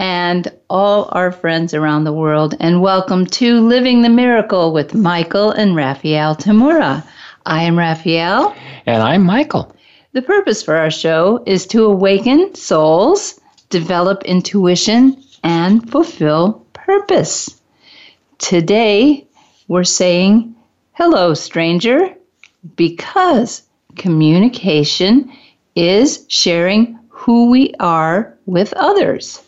and all our friends around the world, and welcome to Living the Miracle with Michael and Raphael Tamura. I am Raphael. And I'm Michael. The purpose for our show is to awaken souls, develop intuition, and fulfill purpose. Today, we're saying, Hello, stranger, because communication is sharing who we are with others.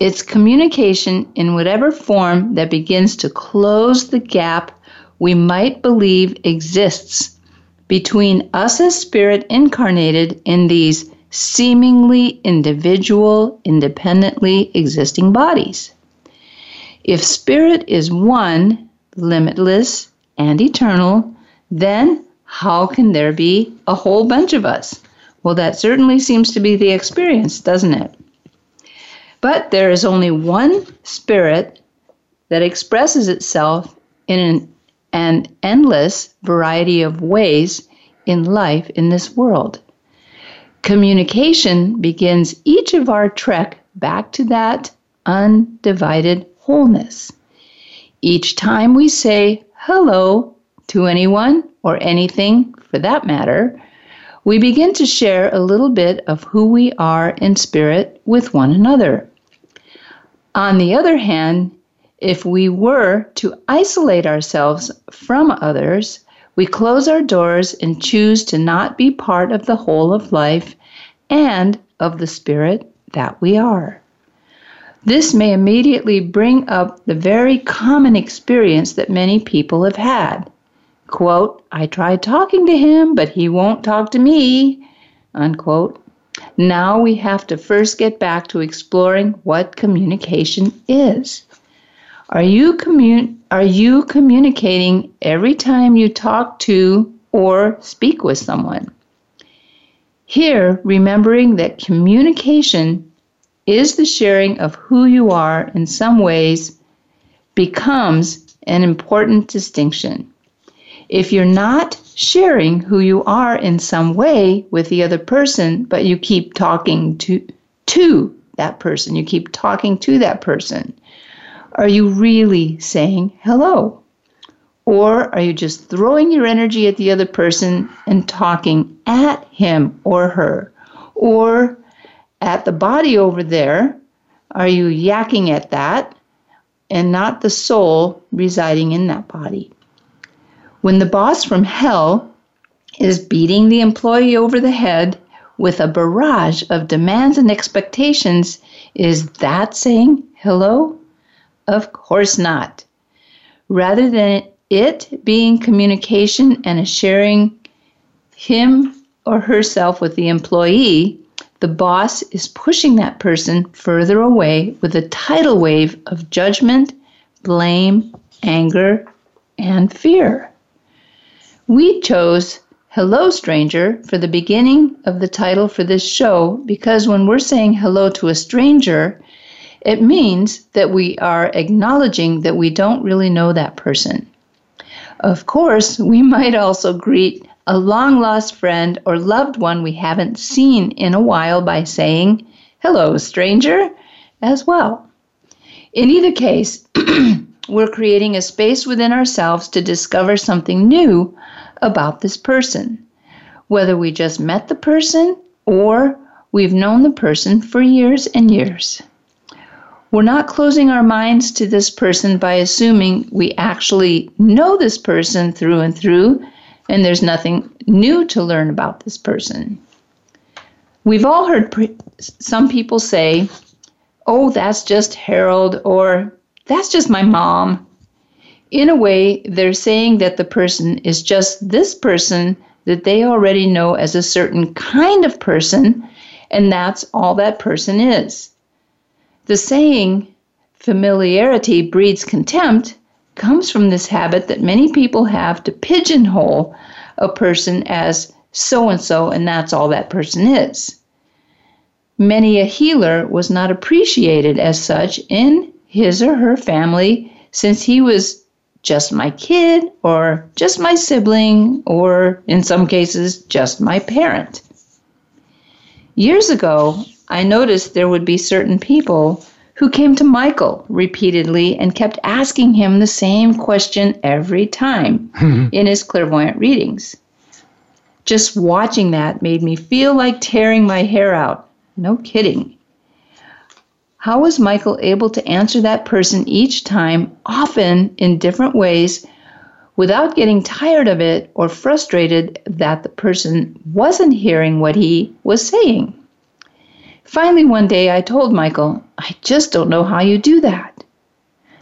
It's communication in whatever form that begins to close the gap we might believe exists between us as spirit incarnated in these seemingly individual, independently existing bodies. If spirit is one, limitless, and eternal, then how can there be a whole bunch of us? Well, that certainly seems to be the experience, doesn't it? But there is only one spirit that expresses itself in an, an endless variety of ways in life in this world. Communication begins each of our trek back to that undivided wholeness. Each time we say hello to anyone or anything for that matter, we begin to share a little bit of who we are in spirit with one another. On the other hand, if we were to isolate ourselves from others, we close our doors and choose to not be part of the whole of life and of the spirit that we are. This may immediately bring up the very common experience that many people have had. Quote, I tried talking to him, but he won't talk to me. Unquote. Now we have to first get back to exploring what communication is. Are you commun- are you communicating every time you talk to or speak with someone? Here, remembering that communication is the sharing of who you are in some ways becomes an important distinction. If you're not sharing who you are in some way with the other person, but you keep talking to to that person, you keep talking to that person, are you really saying hello? Or are you just throwing your energy at the other person and talking at him or her? Or at the body over there, are you yakking at that and not the soul residing in that body? When the boss from hell is beating the employee over the head with a barrage of demands and expectations, is that saying hello? Of course not. Rather than it being communication and sharing him or herself with the employee, the boss is pushing that person further away with a tidal wave of judgment, blame, anger, and fear. We chose Hello Stranger for the beginning of the title for this show because when we're saying hello to a stranger, it means that we are acknowledging that we don't really know that person. Of course, we might also greet a long lost friend or loved one we haven't seen in a while by saying, Hello, stranger, as well. In either case, we're creating a space within ourselves to discover something new about this person, whether we just met the person or we've known the person for years and years. We're not closing our minds to this person by assuming we actually know this person through and through and there's nothing new to learn about this person. We've all heard pre- some people say, oh, that's just Harold, or that's just my mom. In a way, they're saying that the person is just this person that they already know as a certain kind of person, and that's all that person is. The saying, familiarity breeds contempt comes from this habit that many people have to pigeonhole a person as so and so, and that's all that person is. Many a healer was not appreciated as such in his or her family since he was just my kid or just my sibling or in some cases just my parent. Years ago, I noticed there would be certain people who came to Michael repeatedly and kept asking him the same question every time in his clairvoyant readings. Just watching that made me feel like tearing my hair out. No kidding. How was Michael able to answer that person each time, often in different ways, without getting tired of it or frustrated that the person wasn't hearing what he was saying? Finally, one day I told Michael, I just don't know how you do that.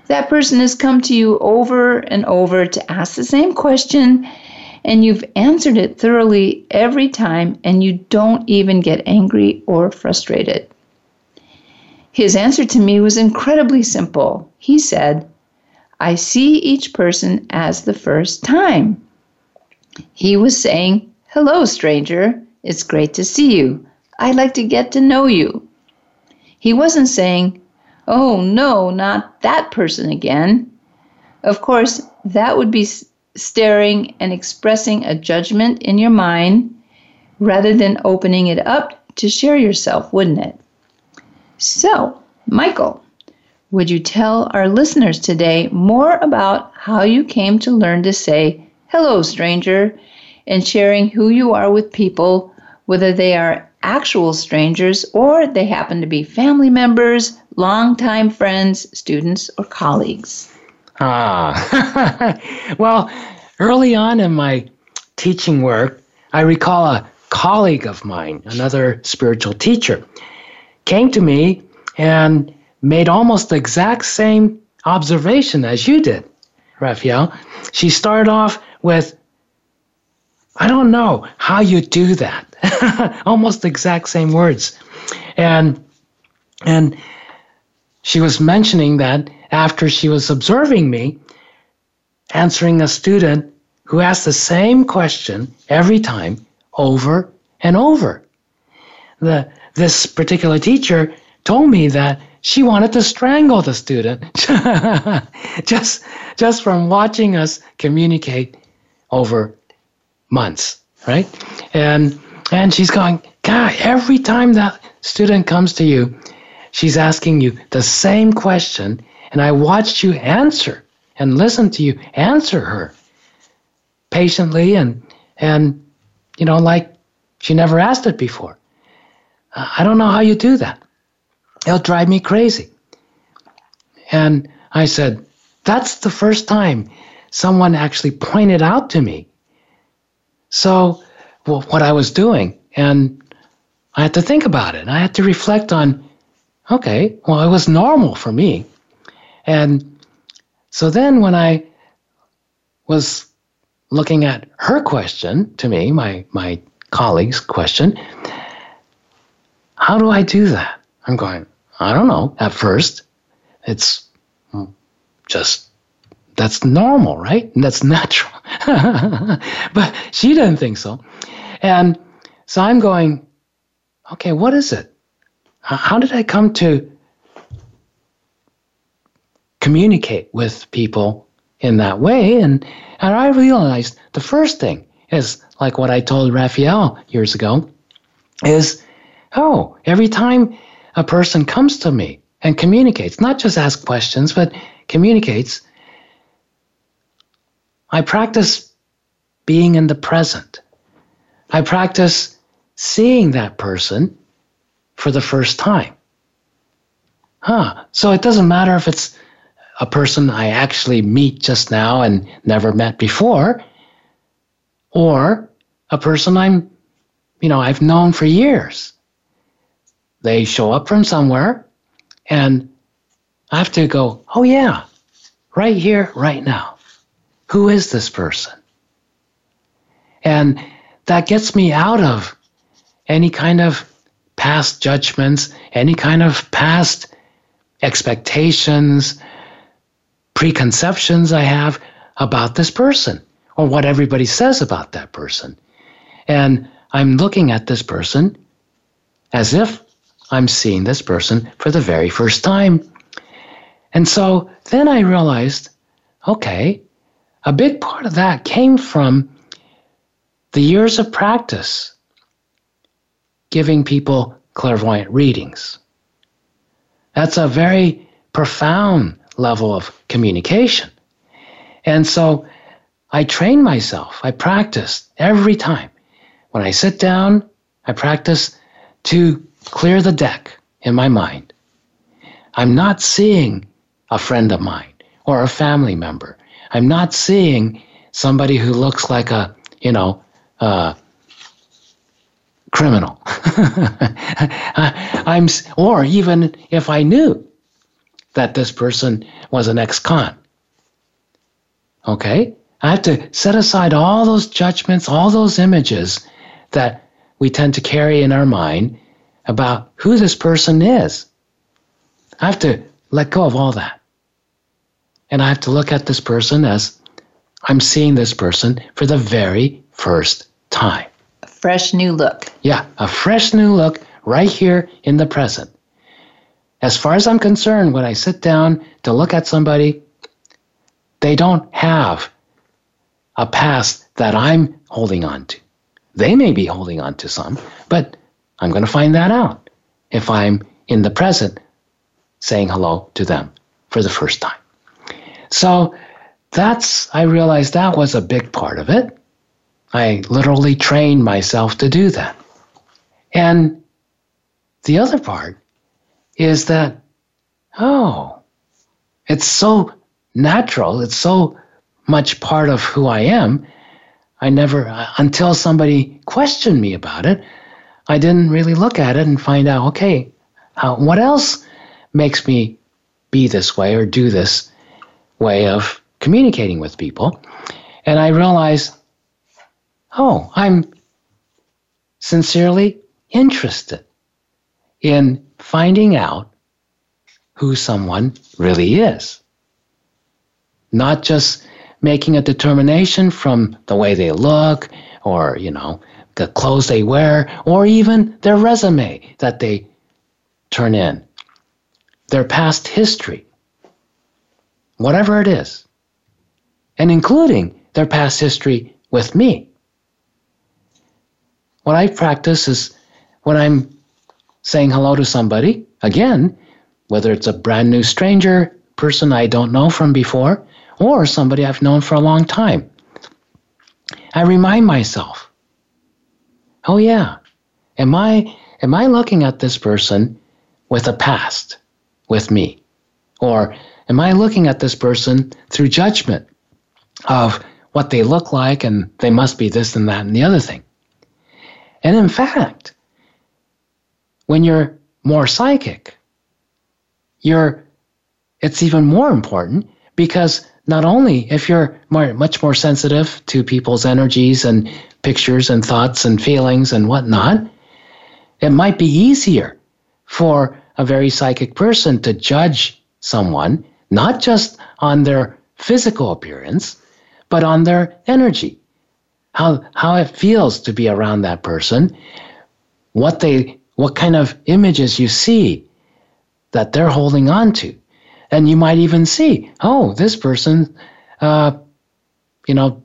That person has come to you over and over to ask the same question, and you've answered it thoroughly every time, and you don't even get angry or frustrated. His answer to me was incredibly simple. He said, I see each person as the first time. He was saying, Hello, stranger. It's great to see you. I'd like to get to know you. He wasn't saying, Oh, no, not that person again. Of course, that would be staring and expressing a judgment in your mind rather than opening it up to share yourself, wouldn't it? So, Michael, would you tell our listeners today more about how you came to learn to say, Hello, stranger, and sharing who you are with people, whether they are actual strangers or they happen to be family members, longtime friends, students, or colleagues? Ah, well, early on in my teaching work, I recall a colleague of mine, another spiritual teacher, came to me and made almost the exact same observation as you did, Raphael. She started off with, I don't know how you do that. almost the exact same words. And and she was mentioning that after she was observing me, answering a student who asked the same question every time over and over. The, this particular teacher told me that she wanted to strangle the student just, just from watching us communicate over months, right? And, and she's going, God, every time that student comes to you, she's asking you the same question, and I watched you answer and listen to you answer her patiently and and you know like she never asked it before. I don't know how you do that. It'll drive me crazy. And I said, That's the first time someone actually pointed out to me. So, well, what I was doing. And I had to think about it. I had to reflect on, okay, well, it was normal for me. And so then when I was looking at her question to me, my, my colleague's question, how do I do that? I'm going, I don't know. At first, it's just that's normal, right? And that's natural. but she didn't think so. And so I'm going, okay, what is it? How did I come to communicate with people in that way? And, and I realized the first thing is like what I told Raphael years ago is, oh, every time a person comes to me and communicates, not just ask questions, but communicates, I practice being in the present. I practice seeing that person for the first time. Huh. So it doesn't matter if it's a person I actually meet just now and never met before, or a person I'm, you know, I've known for years. They show up from somewhere, and I have to go, oh, yeah, right here, right now. Who is this person? And that gets me out of any kind of past judgments, any kind of past expectations, preconceptions I have about this person or what everybody says about that person. And I'm looking at this person as if I'm seeing this person for the very first time. And so then I realized okay, a big part of that came from the years of practice giving people clairvoyant readings. That's a very profound level of communication. And so I train myself, I practice every time. When I sit down, I practice to clear the deck in my mind. I'm not seeing a friend of mine or a family member. I'm not seeing somebody who looks like a, you know, uh, criminal. I'm, or even if I knew that this person was an ex-con. Okay, I have to set aside all those judgments, all those images that we tend to carry in our mind about who this person is. I have to let go of all that. And I have to look at this person as I'm seeing this person for the very first time. A fresh new look. Yeah, a fresh new look right here in the present. As far as I'm concerned, when I sit down to look at somebody, they don't have a past that I'm holding on to. They may be holding on to some, but I'm going to find that out if I'm in the present saying hello to them for the first time. So that's, I realized that was a big part of it. I literally trained myself to do that. And the other part is that, oh, it's so natural, it's so much part of who I am. I never, until somebody questioned me about it, I didn't really look at it and find out, okay, uh, what else makes me be this way or do this way of communicating with people? And I realized, oh, I'm sincerely interested in finding out who someone really is. Not just making a determination from the way they look or, you know, the clothes they wear, or even their resume that they turn in, their past history, whatever it is, and including their past history with me. What I practice is when I'm saying hello to somebody, again, whether it's a brand new stranger, person I don't know from before, or somebody I've known for a long time, I remind myself oh yeah, am I am I looking at this person with a past with me? Or am I looking at this person through judgment of what they look like and they must be this and that and the other thing? And in fact, when you're more psychic, you're it's even more important because not only if you're more, much more sensitive to people's energies and pictures and thoughts and feelings and whatnot, it might be easier for a very psychic person to judge someone, not just on their physical appearance, but on their energy, how, how it feels to be around that person, what they, what kind of images you see that they're holding on to. And you might even see, oh, this person, uh, you know,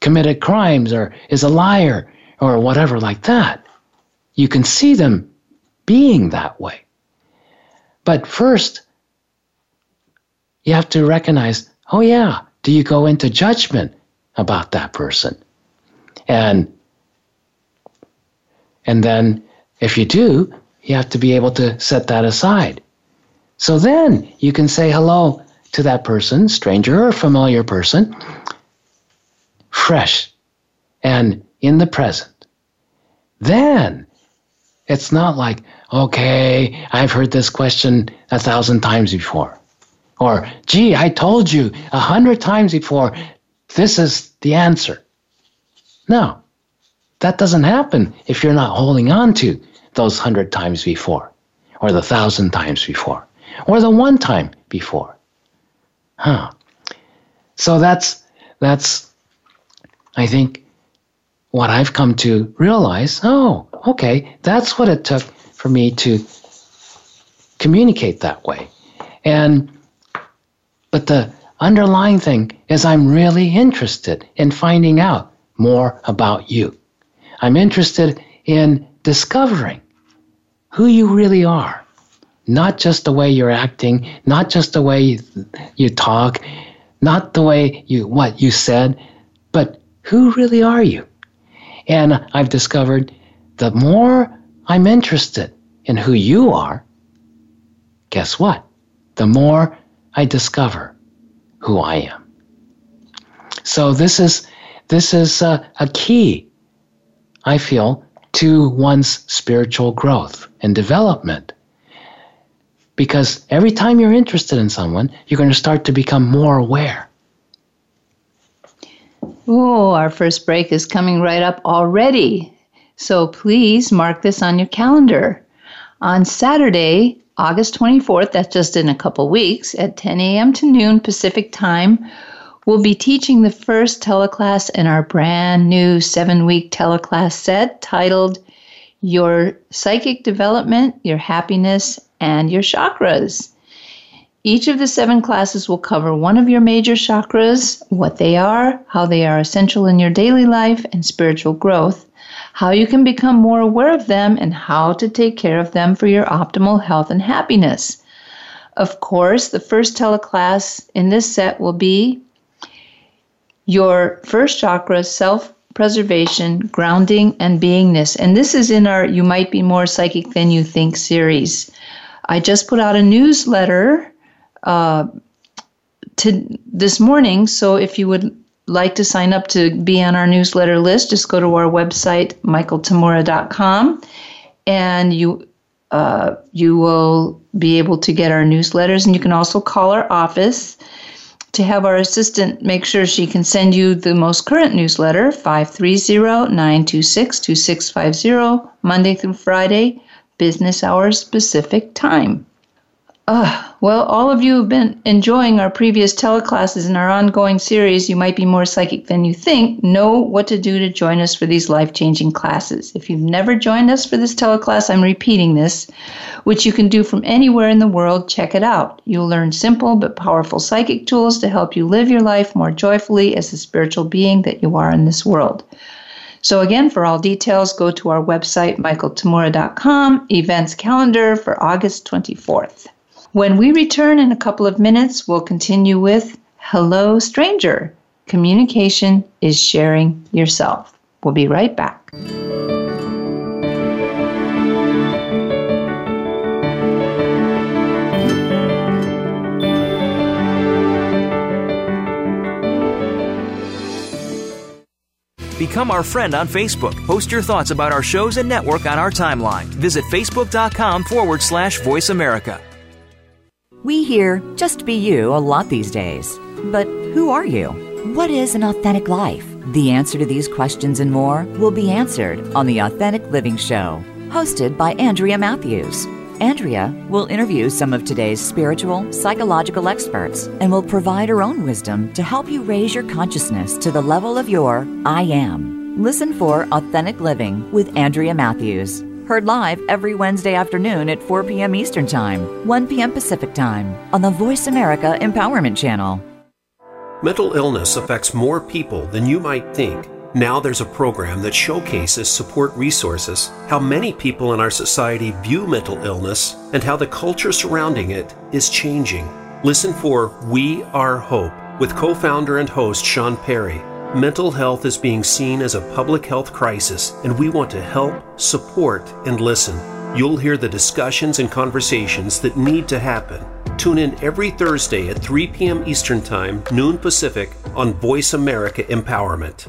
committed crimes or is a liar or whatever like that. You can see them being that way. But first, you have to recognize oh, yeah, do you go into judgment about that person? And and then if you do, you have to be able to set that aside. So then you can say hello to that person, stranger or familiar person, fresh and in the present. Then it's not like, okay, I've heard this question a thousand times before. Or, gee, I told you a hundred times before, this is the answer. No, that doesn't happen if you're not holding on to those hundred times before or the thousand times before or the one time before. Huh. So that's that's I think what I've come to realize, oh, okay, that's what it took for me to communicate that way. And but the underlying thing is I'm really interested in finding out more about you. I'm interested in discovering who you really are. Not just the way you're acting, not just the way you, talk, not the way you what you said, but who really are you? And I've discovered the more I'm interested in who you are, guess what? The more I discover who I am. So this is this is a, a key, I feel, to one's spiritual growth and development. Because every time you're interested in someone, you're going to start to become more aware. Oh, our first break is coming right up already. So please mark this on your calendar. On Saturday, August 24th, that's just in a couple weeks, at 10 a.m. to noon Pacific time, we'll be teaching the first teleclass in our brand new seven week teleclass set titled Your Psychic Development, Your Happiness, and Your Chakras. Each of the seven classes will cover one of your major chakras, what they are, how they are essential in your daily life and spiritual growth, how you can become more aware of them, and how to take care of them for your optimal health and happiness. Of course, the first teleclass in this set will be your first chakra, self preservation, grounding, and beingness. And this is in our You Might Be More Psychic Than You Think series. I just put out a newsletter uh, to this morning. So if you would like to sign up to be on our newsletter list, just go to our website, michaeltamura.com, and you uh, you will be able to get our newsletters. And you can also call our office to have our assistant make sure she can send you the most current newsletter, 530 926 2650, Monday through Friday, business hours Pacific time. Uh, well, all of you have been enjoying our previous teleclasses in our ongoing series, You Might Be More Psychic Than You Think, know what to do to join us for these life changing classes. If you've never joined us for this teleclass, I'm repeating this, which you can do from anywhere in the world. Check it out. You'll learn simple but powerful psychic tools to help you live your life more joyfully as the spiritual being that you are in this world. So, again, for all details, go to our website, michaeltamura.com, events calendar for August 24th. When we return in a couple of minutes, we'll continue with Hello, Stranger. Communication is sharing yourself. We'll be right back. Become our friend on Facebook. Post your thoughts about our shows and network on our timeline. Visit facebook.com forward slash voice America. We hear just be you a lot these days. But who are you? What is an authentic life? The answer to these questions and more will be answered on The Authentic Living Show, hosted by Andrea Matthews. Andrea will interview some of today's spiritual, psychological experts and will provide her own wisdom to help you raise your consciousness to the level of your I am. Listen for Authentic Living with Andrea Matthews. Heard live every Wednesday afternoon at 4 p.m. Eastern Time, 1 p.m. Pacific Time on the Voice America Empowerment Channel. Mental illness affects more people than you might think. Now there's a program that showcases support resources, how many people in our society view mental illness, and how the culture surrounding it is changing. Listen for We Are Hope with co founder and host Sean Perry. Mental health is being seen as a public health crisis, and we want to help, support, and listen. You'll hear the discussions and conversations that need to happen. Tune in every Thursday at 3 p.m. Eastern Time, noon Pacific, on Voice America Empowerment.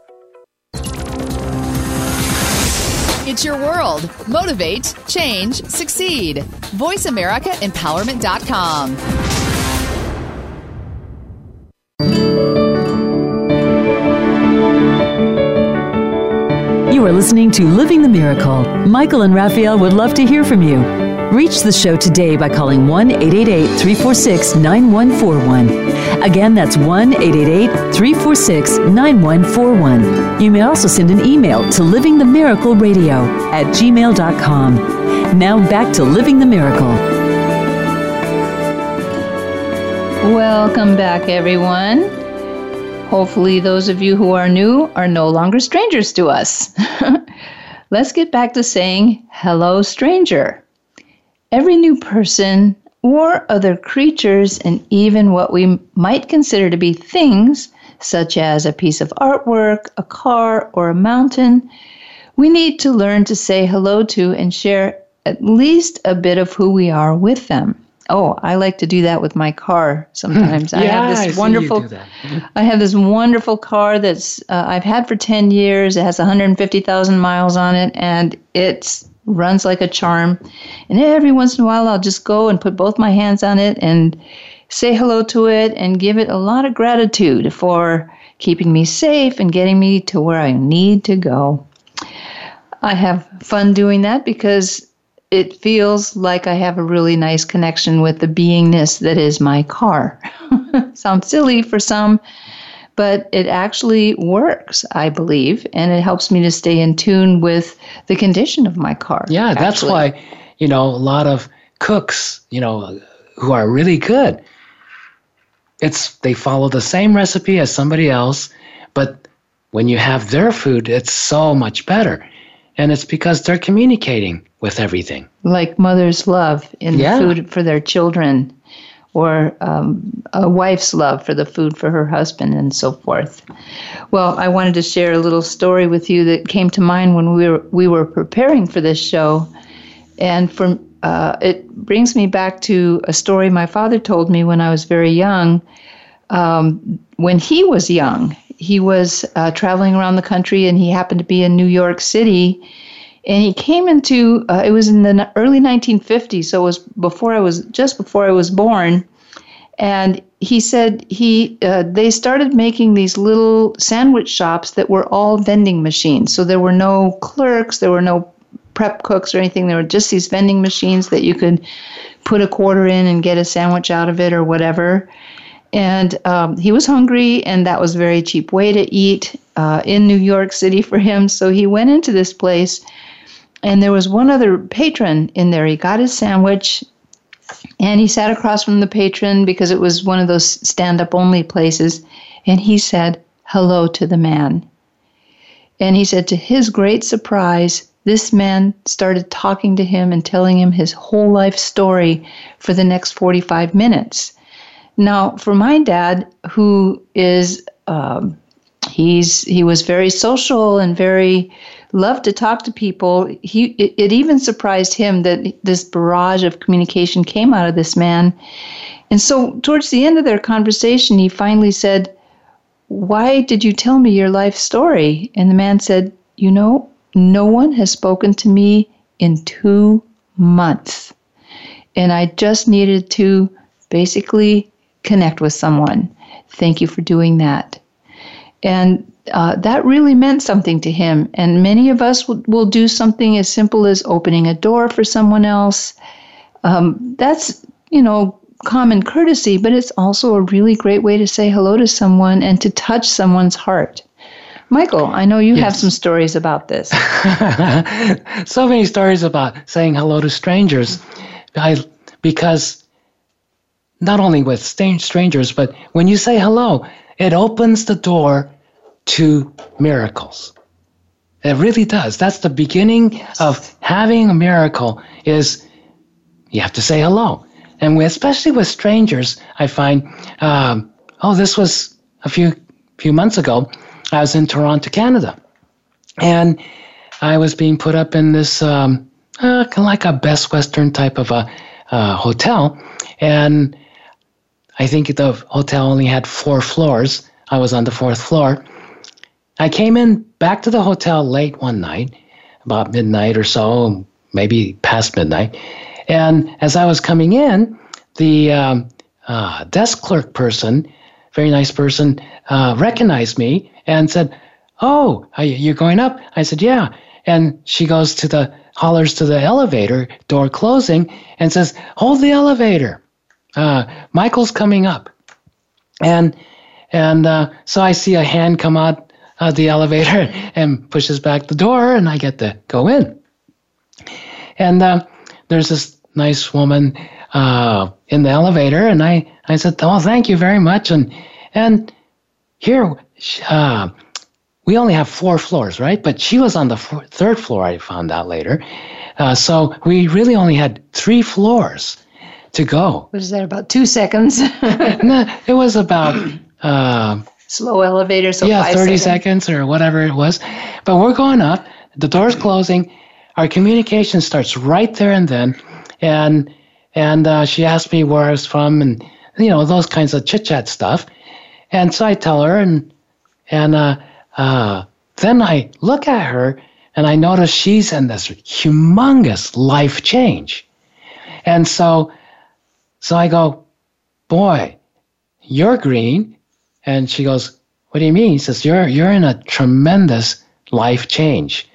It's your world. Motivate, change, succeed. VoiceAmericaEmpowerment.com. You are listening to Living the Miracle. Michael and Raphael would love to hear from you. Reach the show today by calling 1 888 346 9141. Again, that's 1 888 346 9141. You may also send an email to livingthemiracleradio at gmail.com. Now back to Living the Miracle. Welcome back, everyone. Hopefully, those of you who are new are no longer strangers to us. Let's get back to saying hello, stranger. Every new person or other creatures, and even what we might consider to be things, such as a piece of artwork, a car, or a mountain, we need to learn to say hello to and share at least a bit of who we are with them. Oh, I like to do that with my car sometimes. I Yeah, have I this see wonderful you do that. I have this wonderful car that's uh, I've had for 10 years. It has 150,000 miles on it and it runs like a charm. And every once in a while I'll just go and put both my hands on it and say hello to it and give it a lot of gratitude for keeping me safe and getting me to where I need to go. I have fun doing that because it feels like I have a really nice connection with the beingness that is my car. Sounds silly for some, but it actually works, I believe, and it helps me to stay in tune with the condition of my car. Yeah, that's why, you know, a lot of cooks, you know, who are really good, it's they follow the same recipe as somebody else, but when you have their food, it's so much better. And it's because they're communicating with everything. like mother's love in Yeah. the food for their children, or um, a wife's love for the food for her husband, and so forth. Well, I wanted to share a little story with you that came to mind when we were we were preparing for this show, and from uh, it brings me back to a story my father told me when I was very young. Um, when he was young, he was uh, traveling around the country, and he happened to be in New York City and he came into uh, it was in the early 1950s so it was before i was just before i was born. And he said he uh, they started making these little sandwich shops that were all vending machines. So there were no clerks there were no prep cooks or anything. There were just these vending machines that you could put a quarter in and get a sandwich out of it or whatever. And um, he was hungry and that was a very cheap way to eat uh, in new york city for him. So he went into this place and there was one other patron in there. He got his sandwich and he sat across from the patron because it was one of those stand up only places. And he said hello to the man. And he said, to his great surprise, this man started talking to him and telling him his whole life story for the next 45 minutes. Now, for my dad, who is, um, he's he was very social and very loved to talk to people. He it, it even surprised him that this barrage of communication came out of this man. And so towards the end of their conversation, he finally said, "Why did you tell me your life story?" And the man said, "You know, no one has spoken to me in 2 months. And I just needed to basically connect with someone. Thank you for doing that." And uh, that really meant something to him. And many of us will, will do something as simple as opening a door for someone else. Um, that's, you know, common courtesy, but it's also a really great way to say hello to someone and to touch someone's heart. Michael, I know you have some stories about this. so many stories about saying hello to strangers. I, because not only with strangers, but when you say hello, it opens the door to miracles. It really does. That's the beginning of having a miracle is you have to say hello. And we, especially with strangers, I find, um, oh, this was a few few months ago. I was in Toronto, Canada, and I was being put up in this um, uh, kind of like a Best Western type of a uh, hotel, and I think the hotel only had four floors. I was on the fourth floor. I came in back to the hotel late one night, about midnight or so, maybe past midnight. And as I was coming in, the um, uh, desk clerk person, very nice person, uh, recognized me and said, "Oh, you're going up?" I said, "Yeah." And she goes to the hollers to the elevator door closing and says, "Hold the elevator. Uh, Michael's coming up." And and uh, so I see a hand come out of the elevator and pushes back the door, and I get to go in. And uh, there's this nice woman uh, in the elevator, and I, I said, "Oh, thank you very much." And and here, uh, we only have four floors, right? But she was on the four, third floor. I found out later, uh, so we really only had three floors to go. Was that about two seconds? no, it was about. Slow elevator, so yeah, 30 seconds. seconds or whatever it was. But we're going up, the door's closing, our communication starts right there and then. And and uh, she asked me where I was from and, you know, those kinds of chit chat stuff. And so I tell her, and, and uh, uh, then I look at her and I notice she's in this humongous life change. And so, so I go, boy, you're green. And she goes, what do you mean? He says, you're, you're in a tremendous life change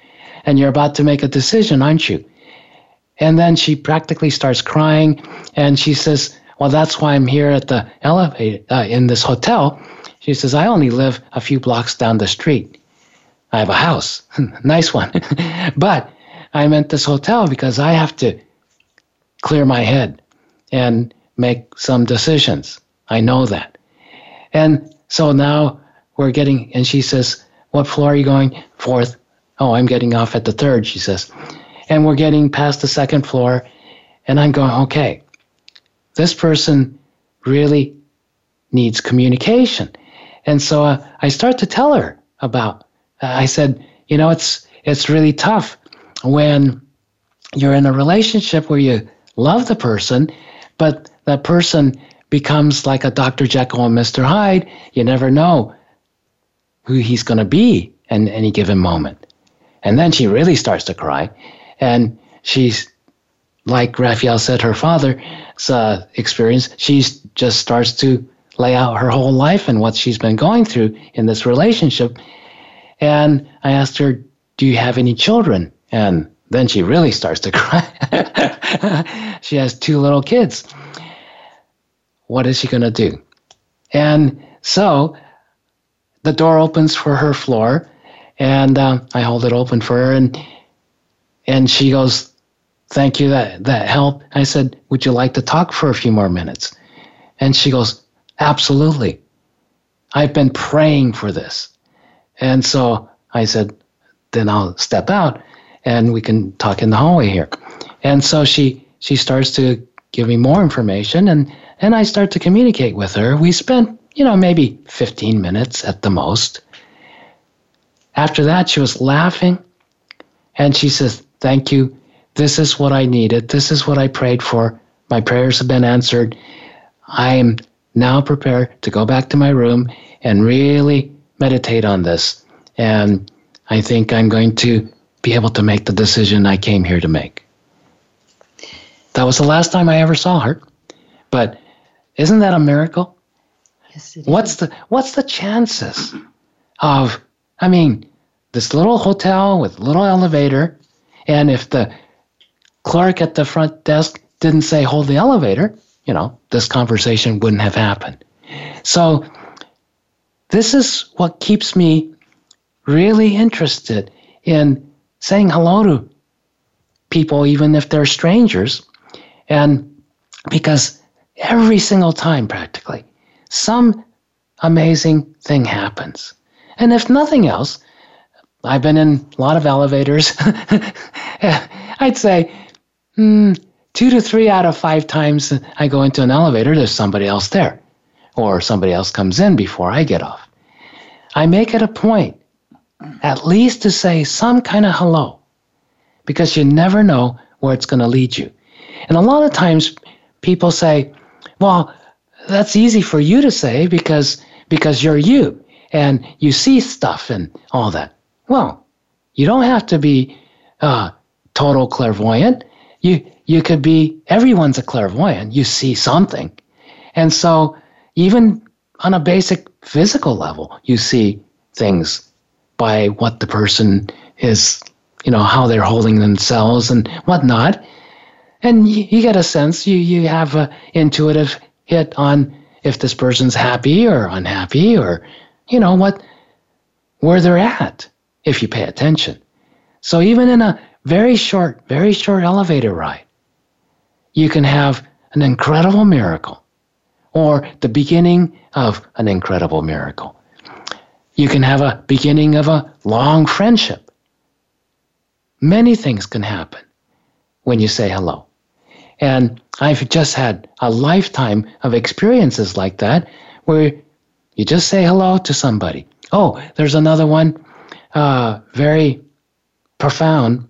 and you're about to make a decision, aren't you? And then she practically starts crying and she says, Well, that's why I'm here at the elevator uh, in this hotel. She says, I only live a few blocks down the street. I have a house, nice one. but I'm at this hotel because I have to clear my head and make some decisions. I know that. And so now we're getting, and she says, What floor are you going? Fourth. Oh, I'm getting off at the third, she says and we're getting past the second floor and i'm going okay this person really needs communication and so uh, i start to tell her about uh, i said you know it's it's really tough when you're in a relationship where you love the person but that person becomes like a dr jekyll and mr hyde you never know who he's going to be in any given moment and then she really starts to cry and she's like Raphael said, her father's uh, experience. She just starts to lay out her whole life and what she's been going through in this relationship. And I asked her, "Do you have any children?" And then she really starts to cry. she has two little kids. What is she going to do? And so the door opens for her floor, and uh, I hold it open for her, and and she goes, Thank you, that, that helped. I said, Would you like to talk for a few more minutes? And she goes, Absolutely. I've been praying for this. And so I said, Then I'll step out and we can talk in the hallway here. And so she she starts to give me more information and and I start to communicate with her. We spent, you know, maybe 15 minutes at the most. After that, she was laughing and she says, Thank you. This is what I needed. This is what I prayed for. My prayers have been answered. I am now prepared to go back to my room and really meditate on this. And I think I'm going to be able to make the decision I came here to make. That was the last time I ever saw her. But isn't that a miracle? Yes, it What's the what's the chances of I mean, this little hotel with little elevator and if the clerk at the front desk didn't say, hold the elevator, you know, this conversation wouldn't have happened. So, this is what keeps me really interested in saying hello to people, even if they're strangers. And because every single time, practically, some amazing thing happens. And if nothing else, I've been in a lot of elevators. I'd say mm, two to three out of five times I go into an elevator, there's somebody else there, or somebody else comes in before I get off. I make it a point at least to say some kind of hello because you never know where it's going to lead you. And a lot of times people say, well, that's easy for you to say because because you're you and you see stuff and all that. Well, you don't have to be uh, total clairvoyant. You you could be everyone's a clairvoyant. You see something, and so even on a basic physical level, you see things by what the person is, you know, how they're holding themselves and whatnot. And you, you get a sense, you, you have an intuitive hit on if this person's happy or unhappy or, you know, what, where they're at if you pay attention. So even in a very short, very short elevator ride, you can have an incredible miracle or the beginning of an incredible miracle. You can have a beginning of a long friendship. Many things can happen when you say hello. And I've just had a lifetime of experiences like that where you just say hello to somebody. Oh, there's another one, uh, very profound.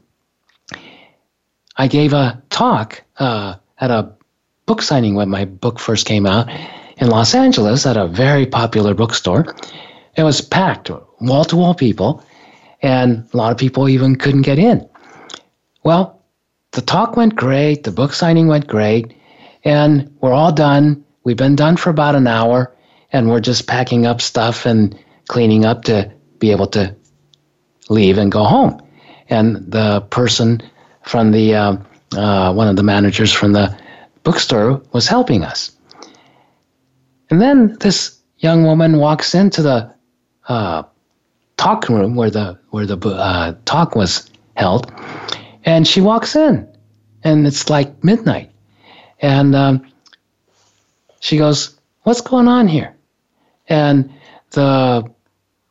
I gave a talk uh, at a book signing when my book first came out in Los Angeles at a very popular bookstore. It was packed, wall to wall people, and a lot of people even couldn't get in. Well, the talk went great, the book signing went great, and we're all done. We've been done for about an hour, and we're just packing up stuff and cleaning up to be able to leave and go home. And the person from the uh, uh, one of the managers from the bookstore was helping us. And then this young woman walks into the uh, talk room where the where the uh, talk was held, and she walks in, and it's like midnight, and um, she goes, "What's going on here?" And the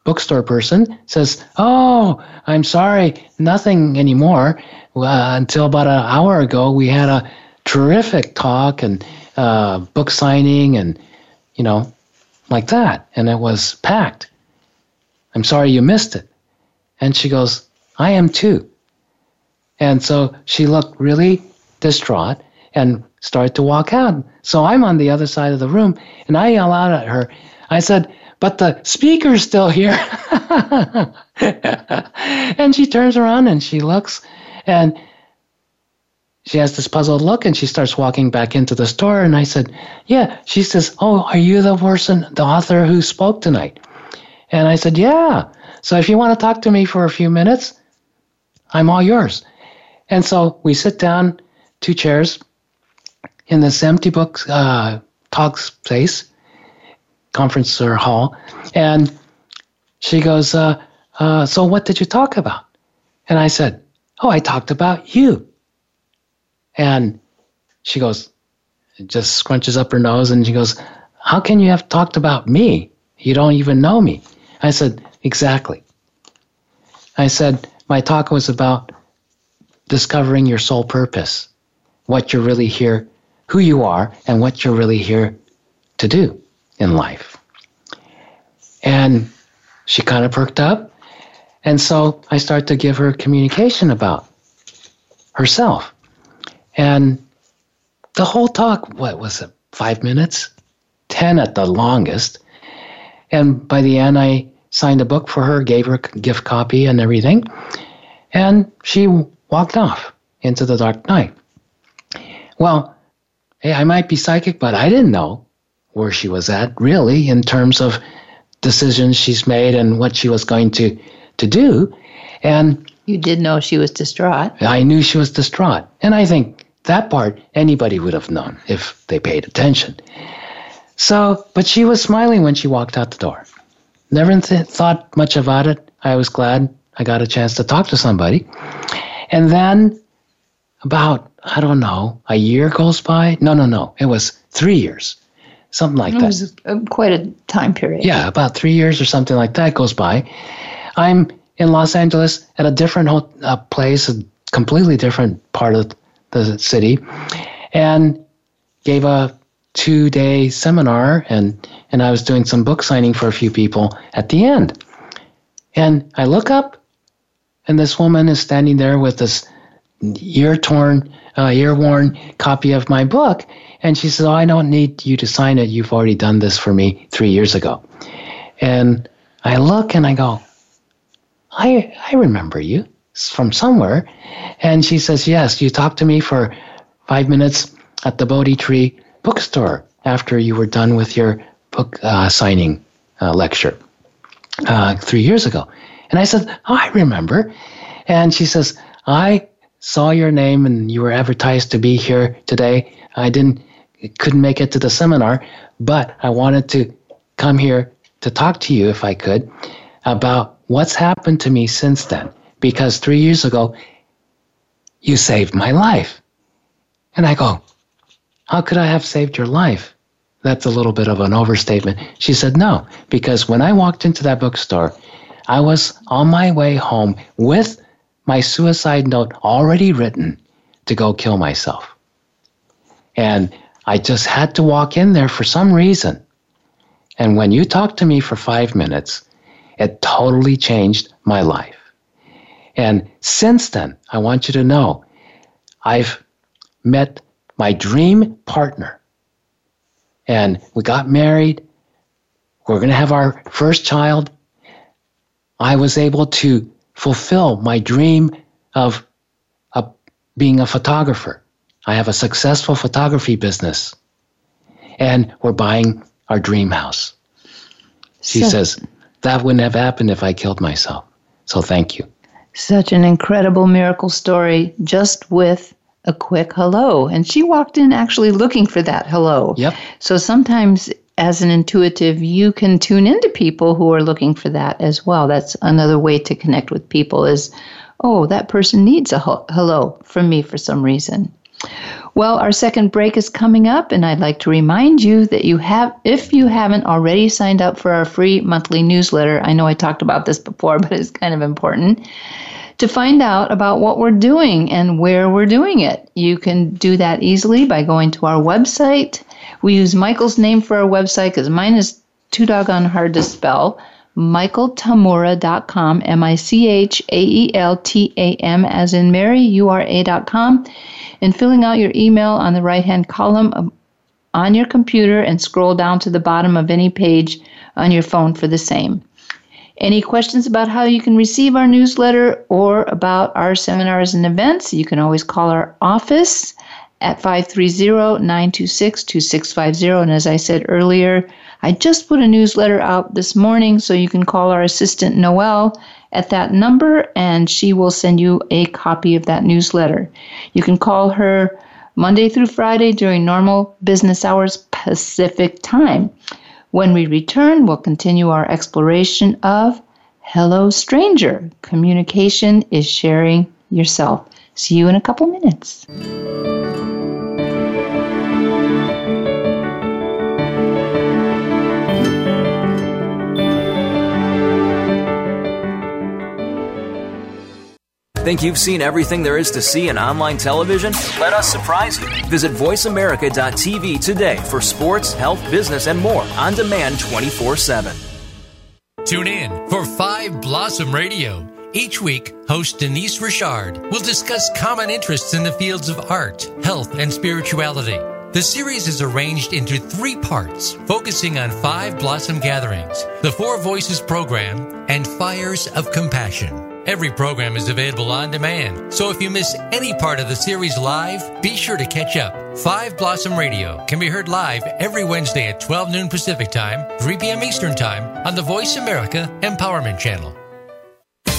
bookstore person says, "Oh, I'm sorry, nothing anymore. Uh, until about an hour ago, we had a terrific talk and uh, book signing and you know like that. And it was packed. I'm sorry you missed it. And she goes i am too and so she looked really distraught and started to walk out so i'm on the other side of the room and i yell out at her i said but the speaker's still here and she turns around and she looks and she has this puzzled look and she starts walking back into the store. And I said, Yeah. She says, Oh, are you the person, the author who spoke tonight? And I said, Yeah. So if you want to talk to me for a few minutes, I'm all yours. And so we sit down, two chairs, in this empty book uh, talks place, conference or hall. And she goes, uh, uh, So what did you talk about? And I said, Oh, I talked about you. And she goes, just scrunches up her nose and she goes, How can you have talked about me? You don't even know me. I said, Exactly. I said, My talk was about discovering your soul purpose, what you're really here, who you are, and what you're really here to do in life. And she kind of perked up. And so I started to give her communication about herself. And the whole talk, what was it, five minutes? 10 at the longest. And by the end, I signed a book for her, gave her a gift copy and everything. And she walked off into the dark night. Well, hey, I might be psychic, but I didn't know where she was at really in terms of decisions she's made and what she was going to, to do. And you did know she was distraught. I knew she was distraught. And I think that part anybody would have known if they paid attention. So, but she was smiling when she walked out the door. Never th- thought much about it. I was glad I got a chance to talk to somebody. And then about, I don't know, a year goes by. No, no, no. It was three years, something like that. it that. was uh, quite a time period. Yeah, about three years or something like that goes by. I'm in Los Angeles at a different uh, place, a completely different part of the city, and gave a two day seminar and and I was doing some book signing for a few people at the end. And I look up and this woman is standing there with this ear torn, uh, ear worn copy of my book. And she says, Oh, I don't need you to sign it. You've already done this for me three years ago. And I look and I go, I, I remember you from somewhere. And she says, Yes, you talked to me for five minutes at the Bodhi Tree bookstore after you were done with your book uh, signing uh, lecture uh, three years ago. And I said, oh, I remember. And she says, I saw your name and you were advertised to be here today. I didn't, couldn't make it to the seminar, but I wanted to come here to talk to you if I could about what's happened to me since then. Because three years ago, you saved my life. And I go, How could I have saved your life? That's a little bit of an overstatement. She said, No, because when I walked into that bookstore, I was on my way home with my suicide note already written to go kill myself. And I just had to walk in there for some reason. And when you talked to me for five minutes, it totally changed my life. And since then, I want you to know I've met my dream partner. And we got married. We're going to have our first child. I was able to fulfill my dream of a, being a photographer. I have a successful photography business. And we're buying our dream house. She so, says, that wouldn't have happened if I killed myself. So thank you. Such an incredible miracle story just with a quick hello. And she walked in actually looking for that hello. Yep. So sometimes as an intuitive, you can tune into people who are looking for that as well. That's another way to connect with people is, oh, that person needs a hello from me for some reason. Well, our second break is coming up, and I'd like to remind you that you have, if you haven't already signed up for our free monthly newsletter, I know I talked about this before, but it's kind of important to find out about what we're doing and where we're doing it. You can do that easily by going to our website. We use Michael's name for our website because mine is too doggone hard to spell. MichaelTamura.com, M I C H A E L T A M, as in Mary, U R A.com, and filling out your email on the right hand column on your computer and scroll down to the bottom of any page on your phone for the same. Any questions about how you can receive our newsletter or about our seminars and events, you can always call our office at 530-926-2650 and as I said earlier, I just put a newsletter out this morning so you can call our assistant Noelle at that number and she will send you a copy of that newsletter. You can call her Monday through Friday during normal business hours Pacific time. When we return, we'll continue our exploration of Hello Stranger. Communication is sharing yourself. See you in a couple minutes. Think you've seen everything there is to see in online television? Let us surprise you. Visit VoiceAmerica.tv today for sports, health, business, and more on demand 24 7. Tune in for Five Blossom Radio. Each week, host Denise Richard will discuss common interests in the fields of art, health, and spirituality. The series is arranged into three parts, focusing on five blossom gatherings, the Four Voices program, and Fires of Compassion. Every program is available on demand, so if you miss any part of the series live, be sure to catch up. Five Blossom Radio can be heard live every Wednesday at 12 noon Pacific Time, 3 p.m. Eastern Time on the Voice America Empowerment Channel.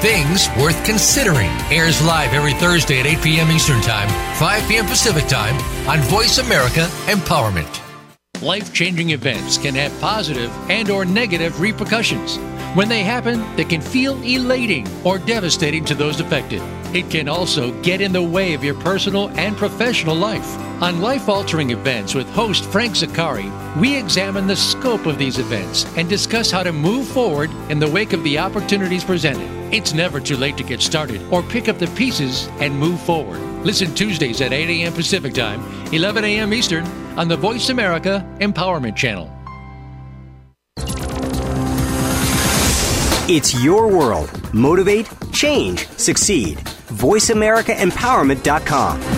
Things Worth Considering airs live every Thursday at 8 p.m. Eastern Time, 5 p.m. Pacific Time on Voice America Empowerment. Life-changing events can have positive and or negative repercussions. When they happen, they can feel elating or devastating to those affected. It can also get in the way of your personal and professional life. On Life Altering Events with host Frank Zakari, we examine the scope of these events and discuss how to move forward in the wake of the opportunities presented. It's never too late to get started or pick up the pieces and move forward. Listen Tuesdays at 8 a.m. Pacific Time, 11 a.m. Eastern on the Voice America Empowerment Channel. It's your world. Motivate, change, succeed. VoiceAmericaEmpowerment.com.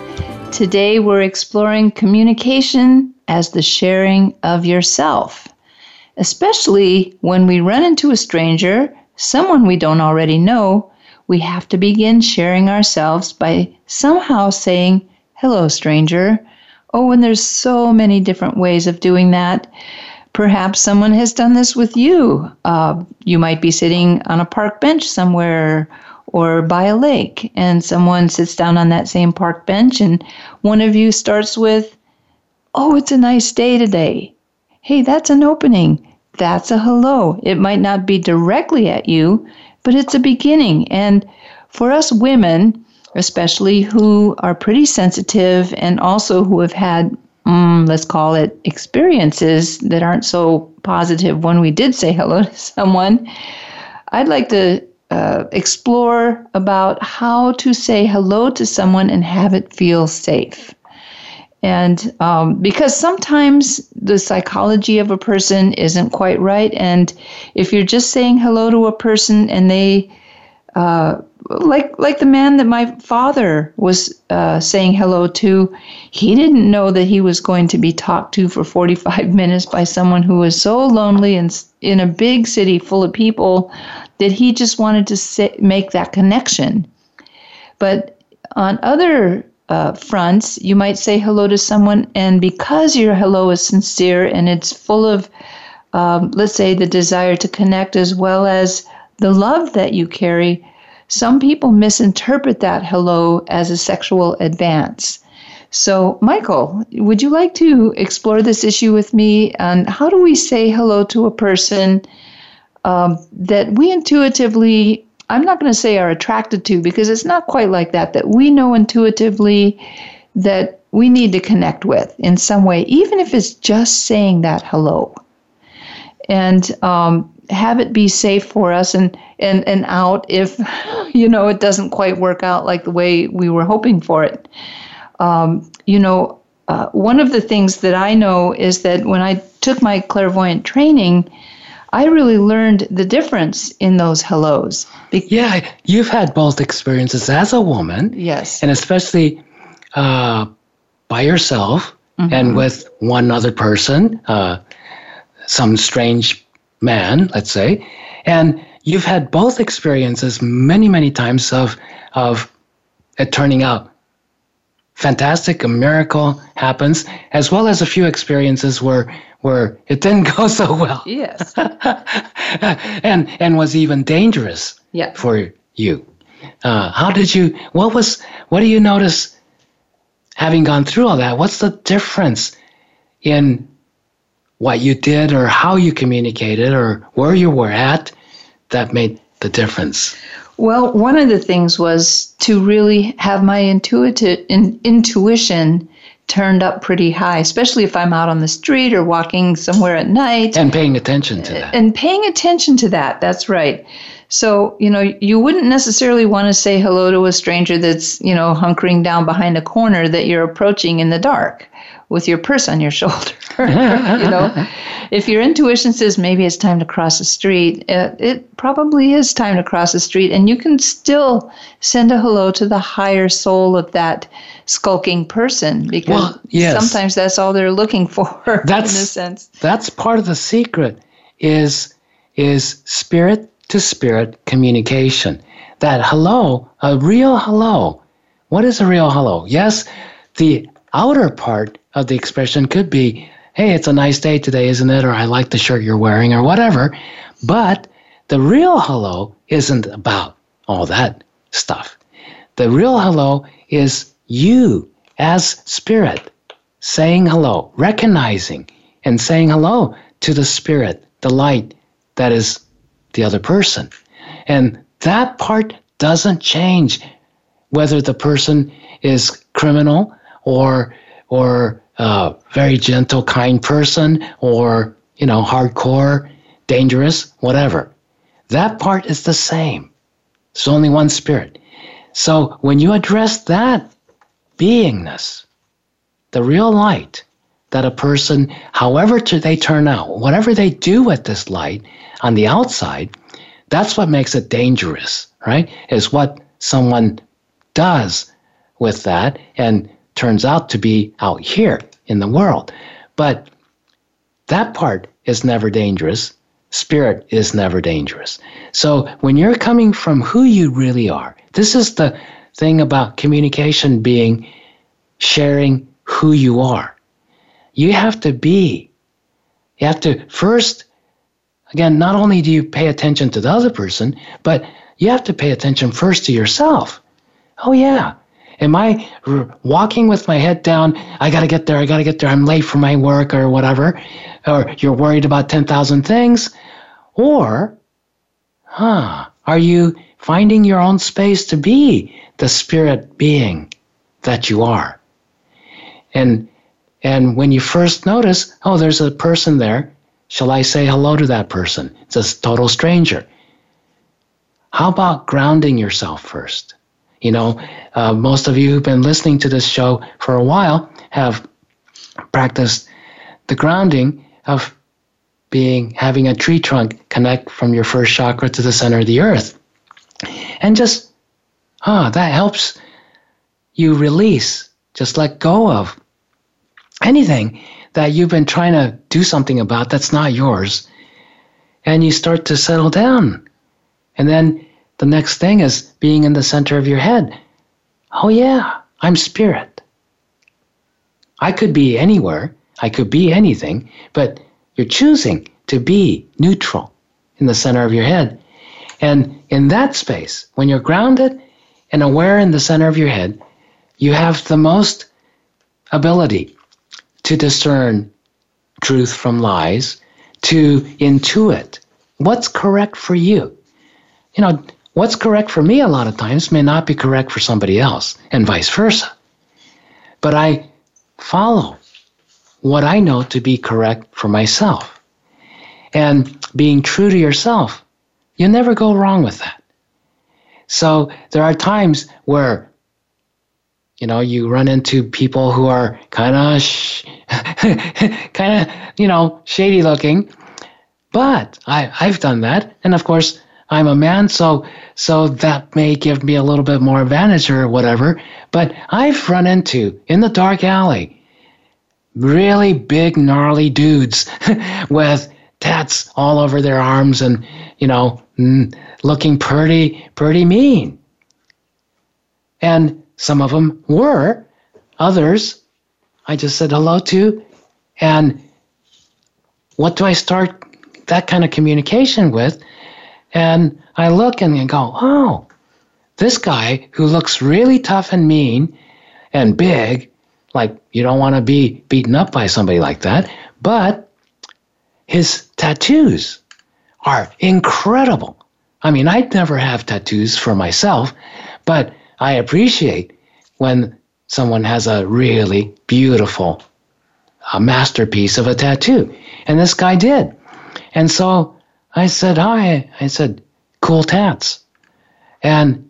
Today we're exploring communication as the sharing of yourself especially when we run into a stranger, someone we don't already know, we have to begin sharing ourselves by somehow saying, Hello, stranger. Oh, and there's so many different ways of doing that. Perhaps someone has done this with you. Uh, you might be sitting on a park bench somewhere or by a lake, and someone sits down on that same park bench, and one of you starts with, Oh, it's a nice day today hey, that's an opening. That's a hello. It might not be directly at you, but it's a beginning. And for us women, especially who are pretty sensitive and also who have had, um, let's call it, experiences that aren't so positive when we did say hello to someone, I'd like to uh, explore about how to say hello to someone and have it feel safe. And um, because sometimes the psychology of a person isn't quite right. And if you're just saying hello to a person and they, uh, like like the man that my father was uh, saying hello to, he didn't know that he was going to be talked to for 45 minutes by someone who was so lonely and in a big city full of people that he just wanted to make that connection. But on other uh, fronts, you might say hello to someone, and because your hello is sincere and it's full of, um, let's say, the desire to connect as well as the love that you carry, some people misinterpret that hello as a sexual advance. So, Michael, would you like to explore this issue with me? And how do we say hello to a person um, that we intuitively I'm not going to say are attracted to because it's not quite like that, that we know intuitively that we need to connect with in some way, even if it's just saying that hello. And um, have it be safe for us and, and, and out if, you know, it doesn't quite work out like the way we were hoping for it. Um, you know, uh, one of the things that I know is that when I took my clairvoyant training, I really learned the difference in those hellos. Be- yeah, you've had both experiences as a woman. Yes. And especially uh, by yourself mm-hmm. and with one other person, uh, some strange man, let's say. And you've had both experiences many, many times of, of it turning out fantastic, a miracle happens, as well as a few experiences where where it didn't go so well. Yes. and and was even dangerous yeah. for you. Uh, how did you? What was? What do you notice? Having gone through all that, what's the difference in what you did, or how you communicated, or where you were at that made the difference? Well, one of the things was to really have my intuitive in, intuition turned up pretty high, especially if I'm out on the street or walking somewhere at night. And paying attention to that. And paying attention to that. That's right. So, you know, you wouldn't necessarily want to say hello to a stranger that's, you know, hunkering down behind a corner that you're approaching in the dark with your purse on your shoulder. you know, if your intuition says maybe it's time to cross the street, it, it, probably is time to cross the street, and you can still send a hello to the higher soul of that skulking person because well, yes. sometimes that's all they're looking for. That's in a sense. That's part of the secret is is spirit to spirit communication. That hello, a real hello. What is a real hello? Yes, the outer part of the expression could be, hey, it's a nice day today, isn't it? Or I like the shirt you're wearing, or whatever. But the real hello isn't about all that stuff. The real hello is you as spirit saying hello, recognizing and saying hello to the spirit, the light that is the other person. And that part doesn't change whether the person is criminal or or a very gentle, kind person or you know hardcore, dangerous, whatever. That part is the same. It's only one spirit. So when you address that beingness, the real light that a person, however they turn out, whatever they do with this light on the outside, that's what makes it dangerous, right? Is what someone does with that and turns out to be out here in the world. But that part is never dangerous. Spirit is never dangerous. So when you're coming from who you really are, this is the thing about communication being sharing who you are. You have to be. You have to first, again, not only do you pay attention to the other person, but you have to pay attention first to yourself. Oh, yeah. Am I r- walking with my head down? I got to get there. I got to get there. I'm late for my work or whatever. Or you're worried about 10,000 things. Or, huh, are you finding your own space to be the spirit being that you are? And and when you first notice, oh, there's a person there, shall I say hello to that person? It's a total stranger. How about grounding yourself first? You know, uh, most of you who've been listening to this show for a while have practiced the grounding of being having a tree trunk connect from your first chakra to the center of the earth. And just, ah, that helps you release, just let go of anything that you've been trying to do something about that's not yours. And you start to settle down. And then the next thing is being in the center of your head. Oh, yeah, I'm spirit. I could be anywhere, I could be anything, but you're choosing to be neutral in the center of your head. And in that space, when you're grounded and aware in the center of your head, you have the most ability to discern truth from lies, to intuit what's correct for you. You know, what's correct for me a lot of times may not be correct for somebody else, and vice versa. But I follow what I know to be correct for myself. And being true to yourself, you never go wrong with that. So there are times where you know you run into people who are kind of sh- kind of you know shady looking but I, i've done that and of course i'm a man so so that may give me a little bit more advantage or whatever but i've run into in the dark alley really big gnarly dudes with tats all over their arms and you know looking pretty pretty mean and some of them were. Others, I just said hello to. And what do I start that kind of communication with? And I look and go, oh, this guy who looks really tough and mean and big, like you don't want to be beaten up by somebody like that, but his tattoos are incredible. I mean, I'd never have tattoos for myself, but I appreciate when someone has a really beautiful a masterpiece of a tattoo. And this guy did. And so I said, Hi. I said, Cool tats. And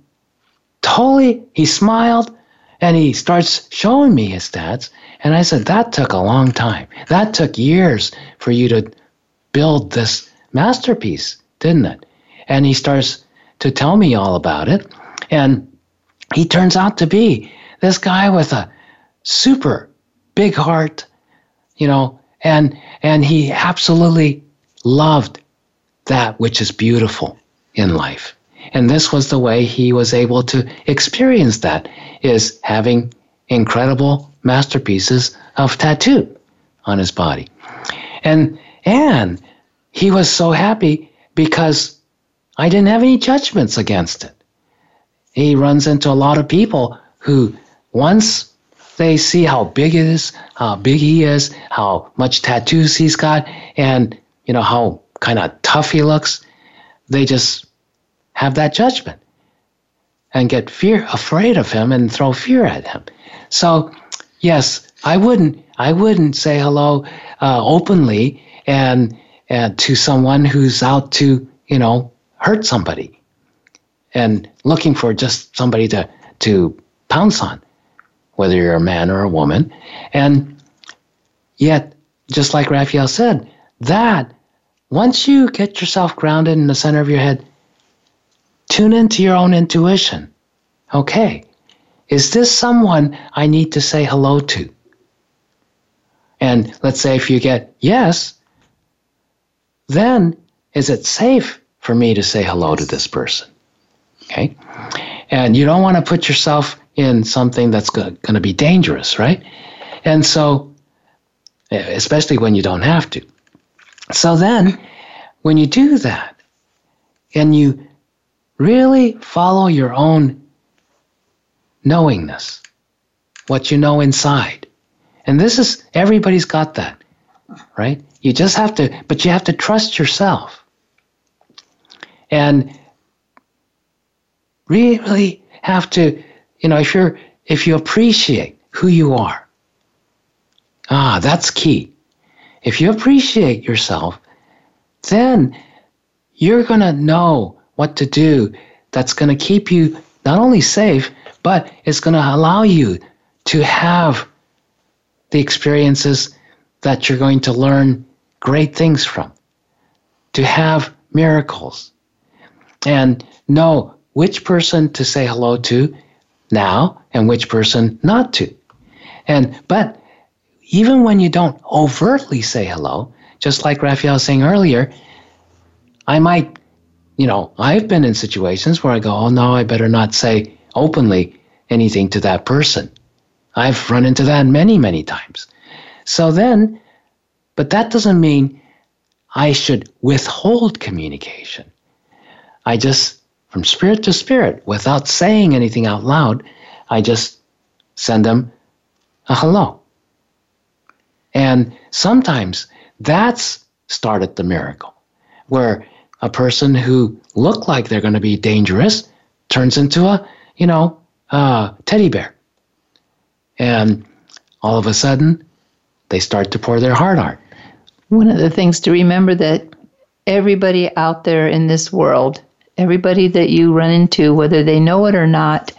totally, he smiled and he starts showing me his tats. And I said, That took a long time. That took years for you to build this masterpiece, didn't it? And he starts to tell me all about it. And he turns out to be this guy with a super big heart, you know, and and he absolutely loved that which is beautiful in life. And this was the way he was able to experience that is having incredible masterpieces of tattoo on his body. And and he was so happy because I didn't have any judgments against it. He runs into a lot of people who once they see how big it is, how big he is, how much tattoos he's got, and you know how kind of tough he looks, they just have that judgment and get fear afraid of him and throw fear at him. So, yes, I wouldn't I wouldn't say hello uh, openly and and to someone who's out to you know hurt somebody and looking for just somebody to to pounce on, whether you're a man or a woman, and yet just like Raphael said, that once you get yourself grounded in the center of your head, tune into your own intuition. Okay, is this someone I need to say hello to? And let's say if you get yes, then is it safe for me to say hello to this person? Okay. And you don't want to put yourself in something that's going to be dangerous, right? And so, especially when you don't have to. So then, when you do that, and you really follow your own knowingness, what you know inside. And this is, everybody's got that, right? You just have to, but you have to trust yourself. And really have to, you know, if you're, if you appreciate who you are, ah, that's key. If you appreciate yourself, then you're going to know what to do that's going to keep you not only safe, but it's going to allow you to have the experiences that you're going to learn great things from, to have miracles, and know which person to say hello to now and which person not to. And but even when you don't overtly say hello, just like Raphael was saying earlier, I might, you know, I've been in situations where I go, oh no, I better not say openly anything to that person. I've run into that many, many times. So then, but that doesn't mean I should withhold communication. I just, from spirit to spirit, without saying anything out loud, I just send them a hello. And sometimes that's started the miracle, where a person who looked like they're going to be dangerous turns into a, you know, teddy bear. And all of a sudden, they start to pour their heart out. One of the things to remember that everybody out there in this world, everybody that you run into, whether they know it or not,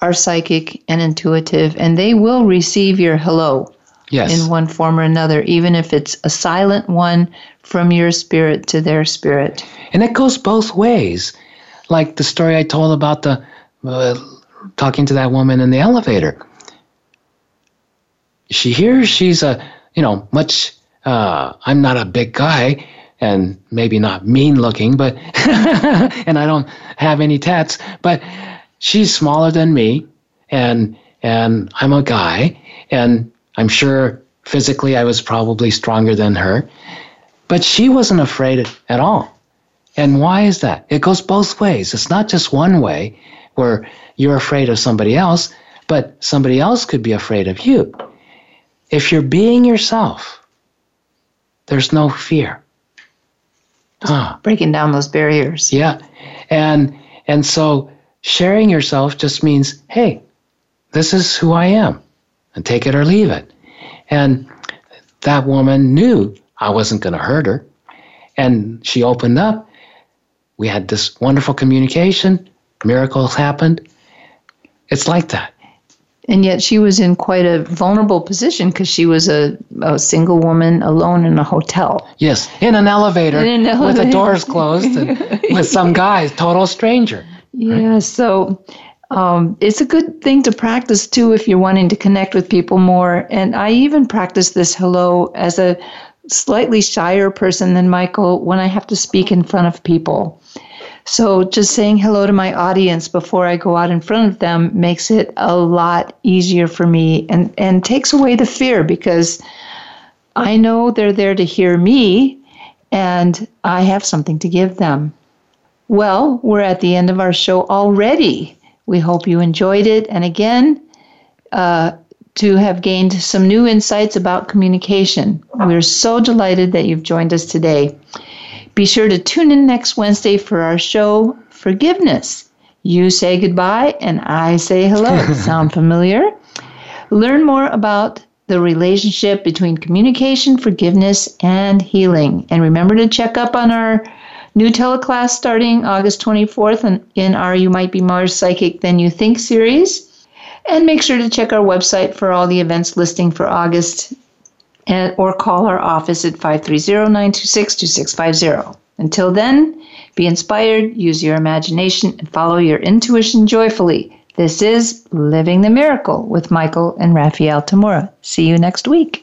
are psychic and intuitive, and they will receive your hello Yes. in one form or another, even if it's a silent one from your spirit to their spirit. And it goes both ways. Like the story I told about the uh, talking to that woman in the elevator. She hears she's a, you know, much, uh, I'm not a big guy and maybe not mean looking, but, and I don't have any tats, but she's smaller than me and, and I'm a guy and I'm sure physically I was probably stronger than her, but she wasn't afraid at all. And why is that? It goes both ways. It's not just one way where you're afraid of somebody else, but somebody else could be afraid of you. If you're being yourself, there's no fear. Huh. Breaking down those barriers. Yeah. And and so sharing yourself just means, hey, this is who I am. And take it or leave it. And that woman knew I wasn't going to hurt her. And she opened up. We had this wonderful communication. Miracles happened. It's like that. And yet she was in quite a vulnerable position because she was a, a single woman alone in a hotel. Yes, in an elevator In an with the doors closed and with some guy, total stranger. Yeah, so um, it's a good thing to practice too if you're wanting to connect with people more. And I even practice this hello as a slightly shyer person than Michael when I have to speak in front of people. So just saying hello to my audience before I go out in front of them makes it a lot easier for me and, and takes away the fear because I know they're there to hear me and I have something to give them. Well, we're at the end of our show already. We hope you enjoyed it. And again, uh, to have gained some new insights about communication. We're so delighted that you've joined us today. Be sure to tune in next Wednesday for our show, Forgiveness. You say goodbye and I say hello. Sound familiar? Learn more about the relationship between communication, forgiveness, and healing. And remember to check up on our new teleclass starting August 24th in our You Might Be More Psychic Than You Think series. And make sure to check our website for all the events listing for August and, or call our office at 530-926-2650. Until then, be inspired, use your imagination, and follow your intuition joyfully. This is Living the Miracle with Michael and Raphael Tamura. See you next week.